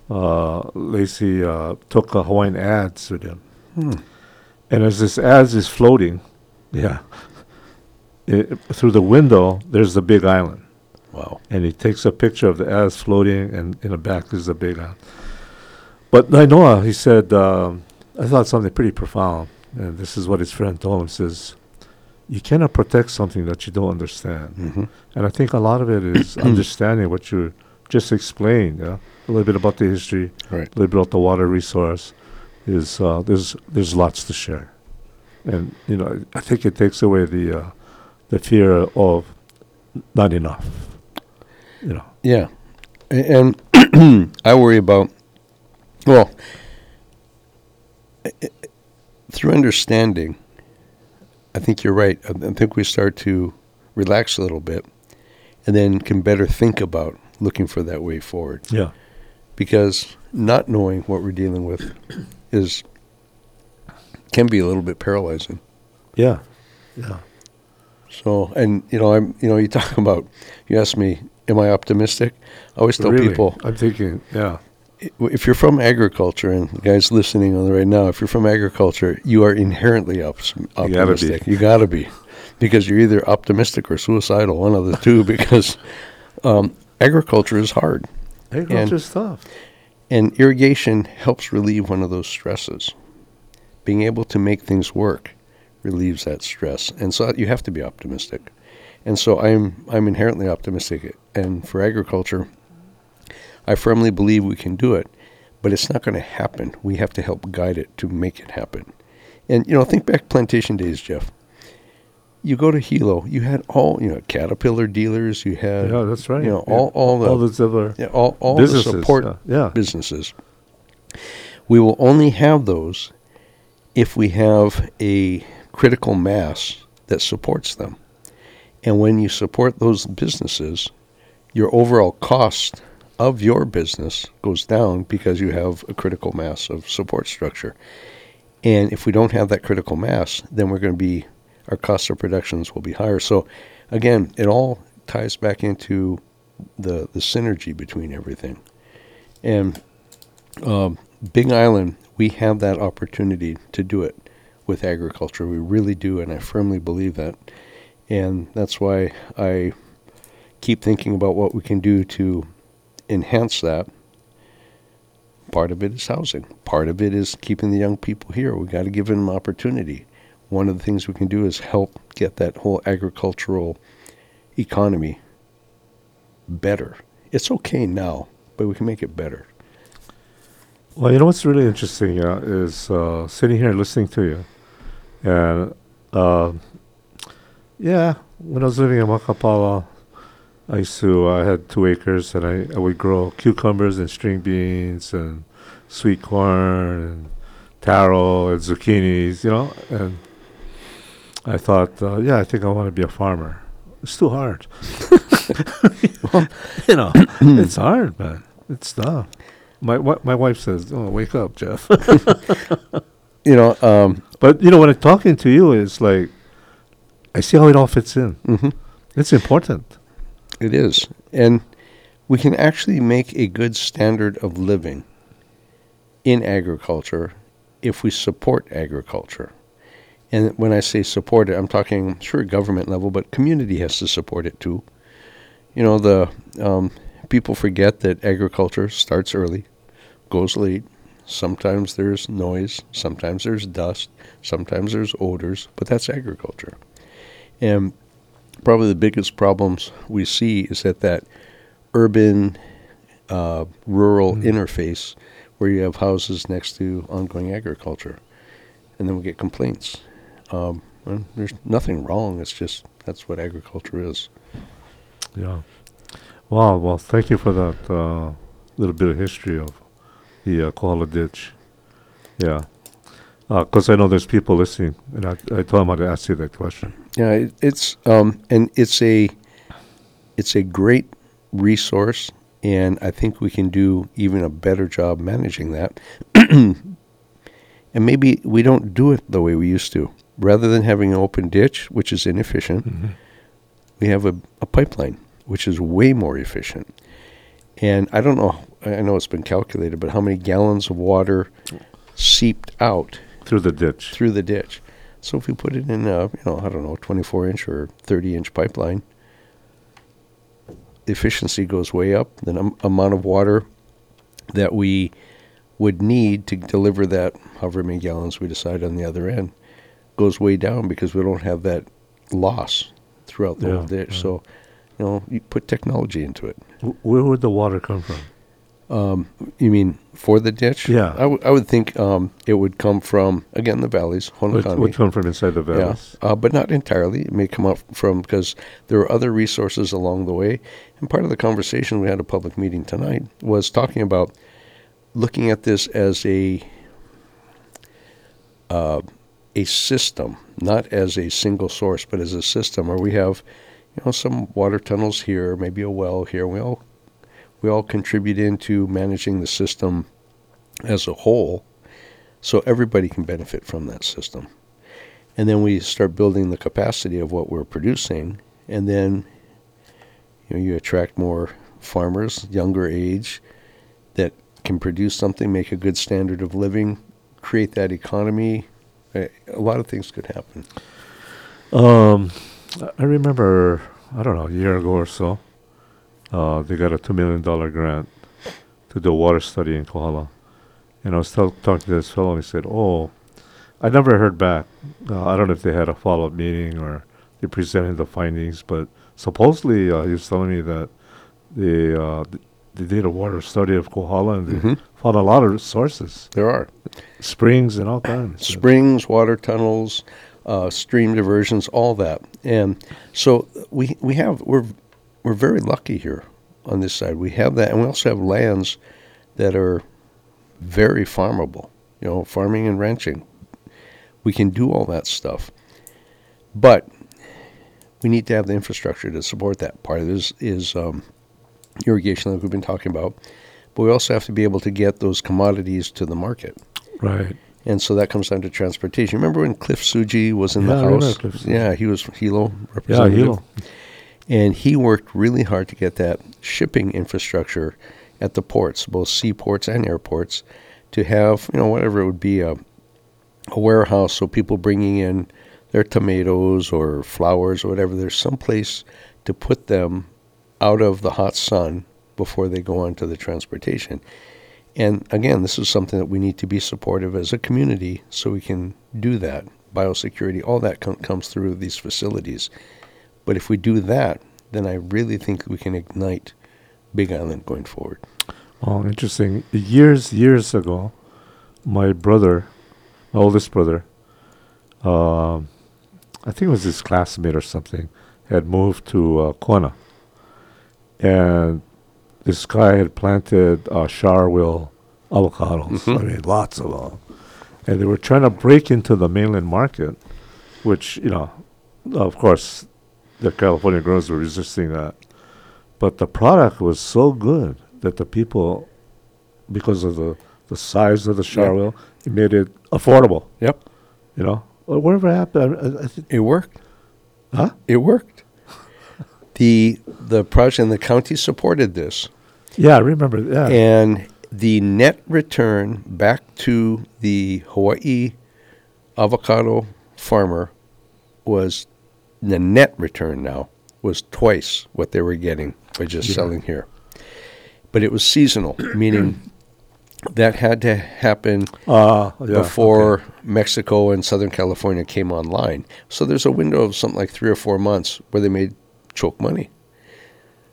uh, Lacy uh, took a Hawaiian adze with him. And as this adze is floating, yeah, it, through the window, there's the big island. Wow. And he takes a picture of the adze floating, and in the back is the big island. But Nainoa, he said, um, I thought something pretty profound. And this is what his friend told him says, You cannot protect something that you don't understand. hmm And I think a lot of it is understanding what you just explained. Yeah? A little bit about the history, Right. a little bit about the water resource. Is uh, there's there's lots to share, and you know I think it takes away the uh, the fear of not enough. You know. Yeah. And I worry about, well, through understanding, I think you're right. I I think we start to relax a little bit and then can better think about looking for that way forward. Yeah. Because not knowing what we're dealing with is, can be a little bit paralyzing. Yeah. Yeah. So, and you know, I'm, you know, you talk about, you ask me, am I optimistic? I always tell Really, people, I'm thinking. Yeah. If you're from agriculture, and the guys listening on the right now, if you're from agriculture, you are inherently op- optimistic. You got to be, because you're either optimistic or suicidal, one of the two. Because um, agriculture is hard, Agriculture's tough. and irrigation helps relieve one of those stresses. Being able to make things work relieves that stress, and so you have to be optimistic. And so I'm I'm inherently optimistic, and for agriculture, I firmly believe we can do it, but it's not going to happen. We have to help guide it to make it happen. And you know, think back plantation days, Jeff. You go to Hilo, you had all you know Caterpillar dealers, you had Yeah, that's right. you know Yeah. all all the all those other yeah, all, all the support yeah. businesses. We will only have those if we have a critical mass that supports them. And when you support those businesses, your overall cost of your business goes down because you have a critical mass of support structure. And if we don't have that critical mass, then we're going to be, our cost of productions will be higher. So again, it all ties back into the, the synergy between everything. And um, Big Island, we have that opportunity to do it with agriculture. We really do, and I firmly believe that. And that's why I keep thinking about what we can do to enhance that. Part of it is housing. Part of it is keeping the young people here. We've got to give them opportunity. One of the things we can do is help get that whole agricultural economy better. It's okay now, but we can make it better. Well, you know what's really interesting uh, is uh, sitting here listening to you, and uh, yeah, when I was living in Makapala, I used to. I had two acres, and I, I would grow cucumbers and string beans and sweet corn and taro and zucchinis. You know, and I thought, uh, yeah, I think I want to be a farmer. It's too hard. you know, it's hard, man. It's tough. My my wife says, "Oh, wake up, Jeff." You know, um, but you know, when I'm talking to you, it's like I see how it all fits in. mhm. It's important. It is. And we can actually make a good standard of living in agriculture if we support agriculture. And when I say support it, I'm talking sure government level, but community has to support it too. You know, the um, people forget that agriculture starts early, goes late. Sometimes there's noise, sometimes there's dust, sometimes there's odors, but that's agriculture. And probably the biggest problems we see is that that urban uh, rural Mm. interface where you have houses next to ongoing agriculture and then we get complaints um, and there's nothing wrong it's just that's what agriculture is Yeah. Wow. Well, thank you for that uh, little bit of history of the uh, Kohala Ditch. Yeah. Because I know there's people listening, and I, I told them I'd ask you that question. Yeah it, it's um, and it's a it's a great resource and i think we can do even a better job managing that and maybe we don't do it the way we used to rather than having an open ditch which is inefficient Mm-hmm. we have a, a pipeline, which is way more efficient. And I don't know, I know it's been calculated, but how many gallons of water seeped out Through the ditch. through the ditch? So if we put it in a, you know, I don't know, 24 inch or 30 inch pipeline, the efficiency goes way up. The num- amount of water that we would need to deliver that, however many gallons we decide on the other end, goes way down because we don't have that loss throughout the whole Yeah, ditch. yeah. So, you know, you put technology into it. Wh- Where would the water come from? Um, you mean for the ditch? Yeah. I, w- I would think um, it would come from, again, the valleys, Would, Honokane. would come from inside the valleys. Yeah, uh, but not entirely. It may come up from because there are other resources along the way. And part of the conversation we had at a public meeting tonight was talking about looking at this as a uh, a system, not as a single source, but as a system where we have, you know, some water tunnels here, maybe a well here. We all we all contribute into managing the system as a whole, so everybody can benefit from that system. And then we start building the capacity of what we're producing and then you know you attract more farmers younger age that can produce something make a good standard of living create that economy. A lot of things could happen. Um, I remember, I don't know, a year ago or so, uh, they got a $2 million grant to do a water study in Kohala. And I was tell talking to this fellow, and he said, Oh, I never heard back. Uh, I don't know if they had a follow up meeting or they presented the findings, but supposedly uh, he was telling me that they, uh, th- they did a water study of Kohala and they Mhm. found a lot of sources, there are springs and all kinds. springs water tunnels uh, stream diversions all that and so we we have we're we're very lucky here on this side we have that and we also have lands that are very farmable. You know, farming and ranching. We can do all that stuff. But we need to have the infrastructure to support that. Part of this is um, irrigation, like we've been talking about. But we also have to be able to get those commodities to the market. Right. And so that comes down to transportation. Remember when Cliff Tsuji was in Yeah, the house? Yeah, he was Hilo representative. Yeah. Hilo. And he worked really hard to get that shipping infrastructure at the ports, both seaports and airports, to have, you know, whatever it would be, a, a warehouse so people bringing in their tomatoes or flowers or whatever, there's some place to put them out of the hot sun before they go on to the transportation. And again, this is something that we need to be supportive as a community so we can do that. Biosecurity, all that com- comes through these facilities. But if we do that, then I really think we can ignite Big Island going forward. Oh, interesting. Years, years ago, my brother, my oldest brother, um, I think it was his classmate or something, had moved to uh, Kona. And this guy had planted uh, Sharwil avocados. Mhm. I mean, lots of them. And they were trying to break into the mainland market, which, you know, of course, the California growers were resisting that. But the product was so good that the people, because of the, the size of the Sharwil, it made it affordable. Yep. You know, Well, whatever happened, I, I It worked. huh? It worked. the the project and the county supported this. Yeah, I remember. Yeah, And the net return back to the Hawaii avocado farmer was the net return now was twice what they were getting by just Yeah. selling here. But it was seasonal, meaning that had to happen uh, yeah, before okay. Mexico and Southern California came online. So there's a window of something like three or four months where they made choke money.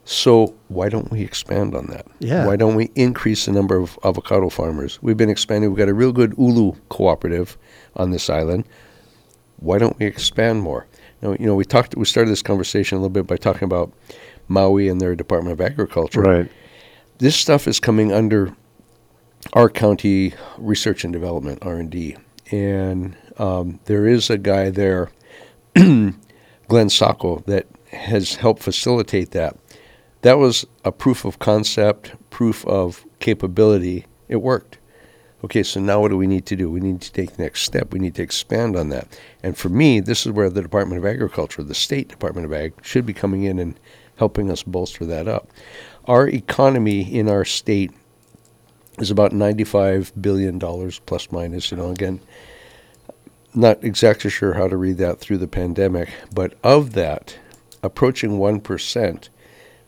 So why don't we expand on that? Yeah. Why don't we increase the number of avocado farmers? We've been expanding. We've got a real good Ulu cooperative on this island. Why don't we expand more? You know, you know, we talked. We started this conversation a little bit by talking about Maui and their Department of Agriculture Right. this stuff is coming under our county research and development r&d and um, there is a guy there glenn sako that has helped facilitate that that was a proof of concept proof of capability it worked okay so now what do we need to do we need to take the next step we need to expand on that and for me this is where the department of agriculture the state department of ag should be coming in and helping us bolster that up our economy in our state is about $95 billion plus minus. You know, again, not exactly sure how to read that through the pandemic, but of that, approaching 1%,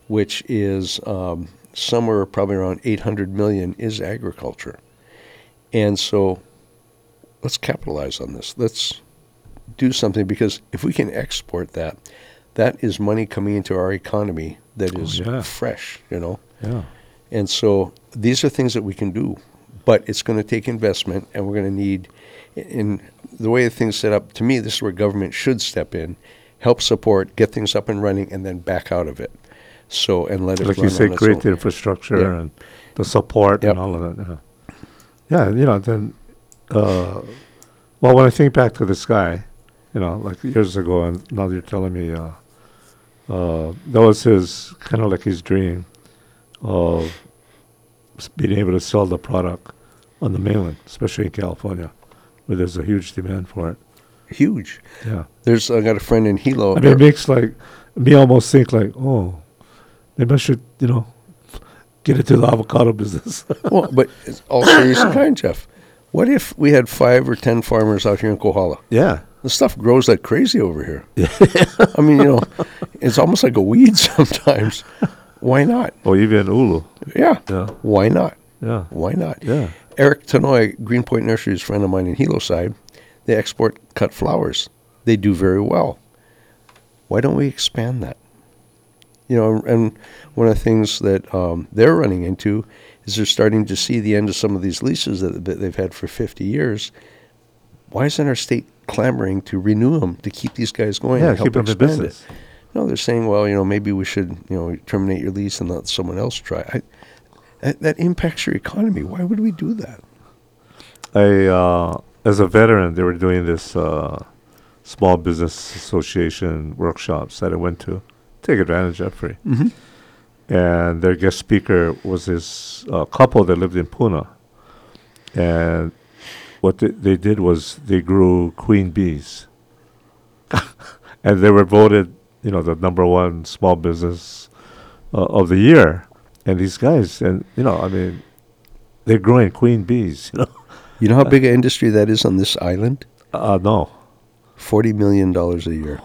which is um, somewhere probably around 800 million, is agriculture. And so let's capitalize on this. Let's do something because if we can export that, that is money coming into our economy that oh, is Oh, yeah. fresh, you know. Yeah. And so these are things that we can do, but it's going to take investment, and we're going to need. In the way things set up, to me, this is where government should step in, help support, get things up and running, and then back out of it. So and let it Like you say, create the infrastructure Yeah. and the support Yep. and all of that. Yeah. Yeah, you know, then, uh, well, when I think back to this guy, you know, like years ago, and now you're telling me, uh, uh, that was his kind of like his dream of being able to sell the product on the mainland, especially in California, where there's a huge demand for it. Huge. Yeah. There's I got a friend in Hilo. I mean, it makes like me almost think like, oh, maybe I should, you know, get into the avocado business. well, but it's all serious and kind, Jeff. What if we had five or ten farmers out here in Kohala? yeah. The stuff grows like crazy over here. I mean, you know, it's almost like a weed sometimes. Why not? Oh, or even Ulu. Yeah. Yeah. Why not? Yeah. Why not? Yeah. Eric Tanouye, Greenpoint Nursery, is a friend of mine in Hilo side. They export cut flowers. They do very well. Why don't we expand that? You know, and one of the things that um, they're running into is they're starting to see the end of some of these leases that, that they've had for 50 years. Why isn't our state clamoring to renew them to keep these guys going Yeah, keep them in expand it? business. No, they're saying, well, you know, maybe we should, you know, terminate your lease and let someone else try. I, that, that impacts your economy. Why would we do that? I, uh, as a veteran, they were doing this uh, small business association workshops that I went to. Take advantage of free. Mm-hmm. And their guest speaker was this uh, couple that lived in Puna. And what they, they did was they grew queen bees. and they were voted, you know, the number one small business uh, of the year. And these guys, and, you know, I mean, they're growing queen bees, you know. You know how big an industry that is on this island? Uh, no. Forty million dollars a year.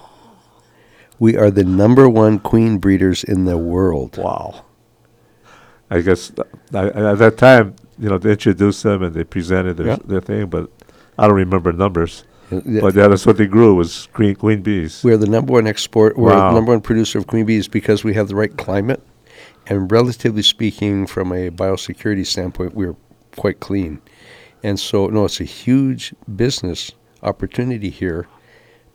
We are the number one queen breeders in the world. Wow. I guess th- I, I- at that time, you know, they introduced them and they presented their, Yeah. their thing, but I don't remember numbers. But yeah, that's what they grew was queen queen bees. We are the number one export. We're Wow. the number one producer of queen bees because we have the right climate, and relatively speaking, from a biosecurity standpoint, we're quite clean. And so, no, it's a huge business opportunity here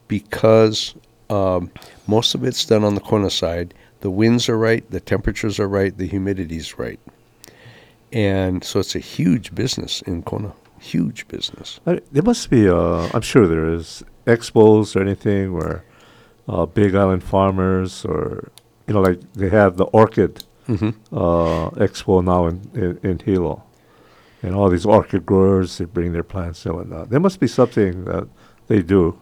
because um, most of it's done on the Kona side. The winds are right, the temperatures are right, the humidity's right, and so it's a huge business in Kona. Huge business. I, there must be, uh, I'm sure there is expos or anything where uh, Big Island farmers or you know, like they have the orchid Mm-hmm. uh, expo now in, in in Hilo, and all these orchid growers they bring their plants in and whatnot. There must be something that they do.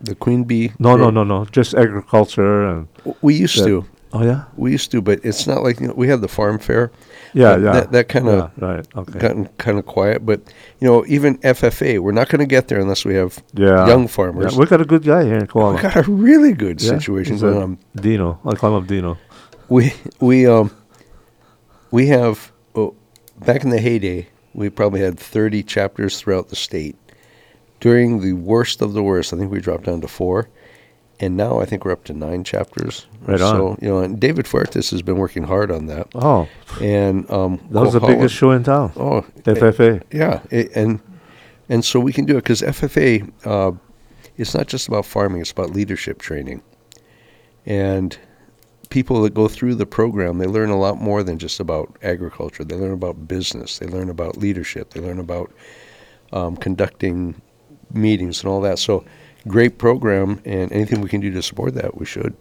The queen bee. No, no, no, no. Just agriculture and We used Yeah. to. oh yeah, We used to, but it's not like you know, we had the farm fair. yeah, yeah. that- that kinda yeah, right. Okay. gotten kind of quiet. But you know, even FFA, we're not going to get there unless we have yeah, young farmers. Yeah, we got a good guy here in Kohala. we got a really good Yeah, situation going on. Dino, I call him Dino. We we um we have oh, back in the heyday, we probably had thirty chapters throughout the state. During the worst of the worst, I think we dropped down to four. And now I think we're up to nine chapters. Right on. So, you know, and David Fuertes has been working hard on that. Oh, And um, that was the biggest show in town. Oh, FFA. Yeah, it, and and so we can do it because FFA, uh, it's not just about farming; it's about leadership training. And people that go through the program, they learn a lot more than just about agriculture. They learn about business. They learn about leadership. They learn about um, conducting meetings and all that. So, great program, and anything we can do to support that, we should.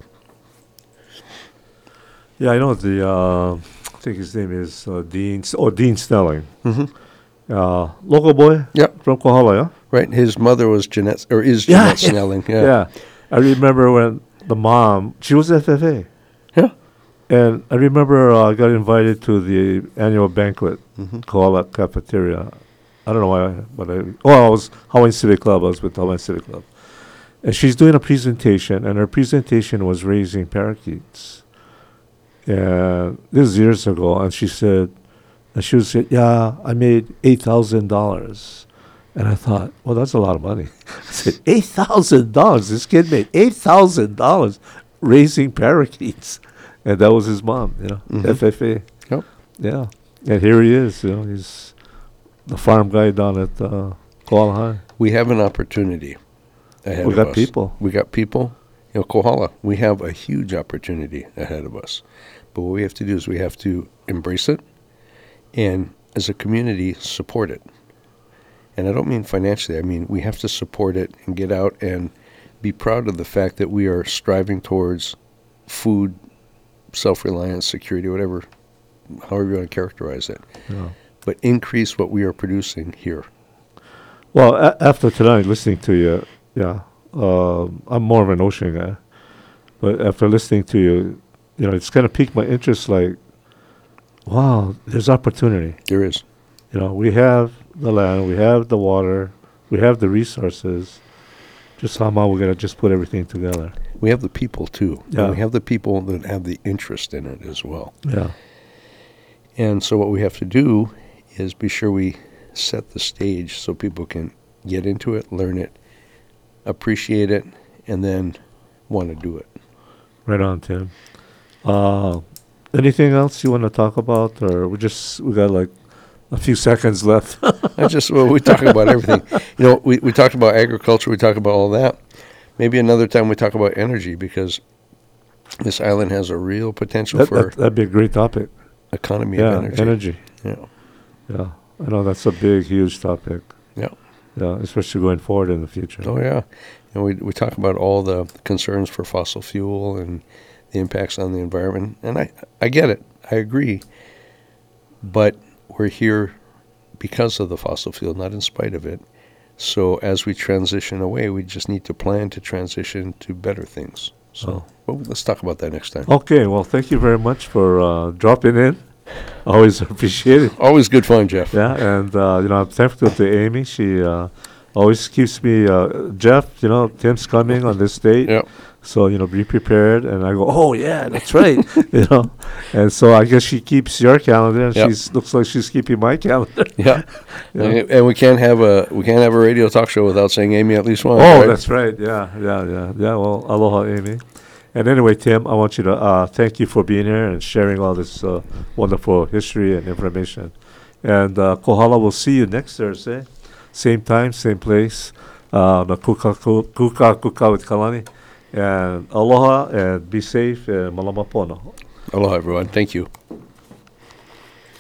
Yeah, I know the. Uh, I think his name is uh, Dean. S- Oh, Dean Snelling. Mm-hmm. Uh, local boy. Yep. From Kohala. Yeah. Right. His mother was Jeanette, or is Yeah, Jeanette yeah. Snelling. Yeah. Yeah. I remember when the mom. She was FFA. Yeah. And I remember uh, I got invited to the annual banquet, Mm-hmm. Cafeteria. I don't know why, but I, oh, I was Hawaiian Civic Club. I was with Hawaiian Civic Club. And she's doing a presentation, and her presentation was raising parakeets. And this is years ago, and she said, and she was yeah, I made $8,000. And I thought, well, that's a lot of money. I said, $8,000? This kid made $8,000 raising parakeets. And that was his mom, you know, Mhm. FFA. Yep. Yeah. And here he is, you know, he's the farm guy down at uh, Kohala High. We have an opportunity ahead We of got us. people. We got people. You know, Kohala, we have a huge opportunity ahead of us. But what we have to do is we have to embrace it and, as a community, support it. And I don't mean financially, I mean we have to support it and get out and be proud of the fact that we are striving towards food self reliance, security, whatever, however you want to characterize it. Yeah. But increase what we are producing here. Well, a- after tonight, listening to you, yeah, um, I'm more of an ocean guy. But after listening to you, you know, it's kind of piqued my interest. Like, wow, there's opportunity. There is. You know, we have the land, we have the water, we have the resources. Just somehow we're gonna just put everything together. We have the people too. Yeah. we have the people that have the interest in it as well. Yeah. And so what we have to do is be sure we set the stage so people can get into it, learn it, appreciate it, and then want to do it. Right on, Tim. Uh, anything else you want to talk about, or we just we got like a few seconds left? I just well, we talk about everything. You know, we we talked about agriculture, we talk about all that. Maybe another time we talk about energy because this island has a real potential that, for that, that'd be a great topic. economy yeah, of energy. energy. Yeah. Yeah, I know that's a big, huge topic. Yeah. Yeah, especially going forward in the future. Oh yeah, and we we talk about all the concerns for fossil fuel and the impacts on the environment, and I I get it, I agree. But we're here because of the fossil fuel, not in spite of it. So as we transition away, we just need to plan to transition to better things. So well, let's talk about that next time. Okay, well, thank you very much for uh, dropping in. Always appreciate it. Always good fun, Jeff. Yeah, and uh, you know, I'm thankful to Amy. She uh, always keeps me, uh, Jeff. You know, Tim's coming on this date, Yep. so you know, be prepared. And I go, oh yeah, that's right. you know, and so I guess she keeps your calendar, and Yep. she's looks like she's keeping my calendar. Yeah. Yeah. And, and we can't have a we can't have a radio talk show without saying Amy at least once. Oh, right? that's right. Yeah, yeah, yeah, yeah. Well, aloha, Amy. And anyway, Tim, I want you to uh, thank you for being here and sharing all this uh, wonderful history and information. And uh, Kohala, we'll see you next Thursday, same time, same place, uh, on the Kuka Ku- Kuka Kuka with Kalani. And aloha and be safe and malama pono. Aloha, everyone. Thank you.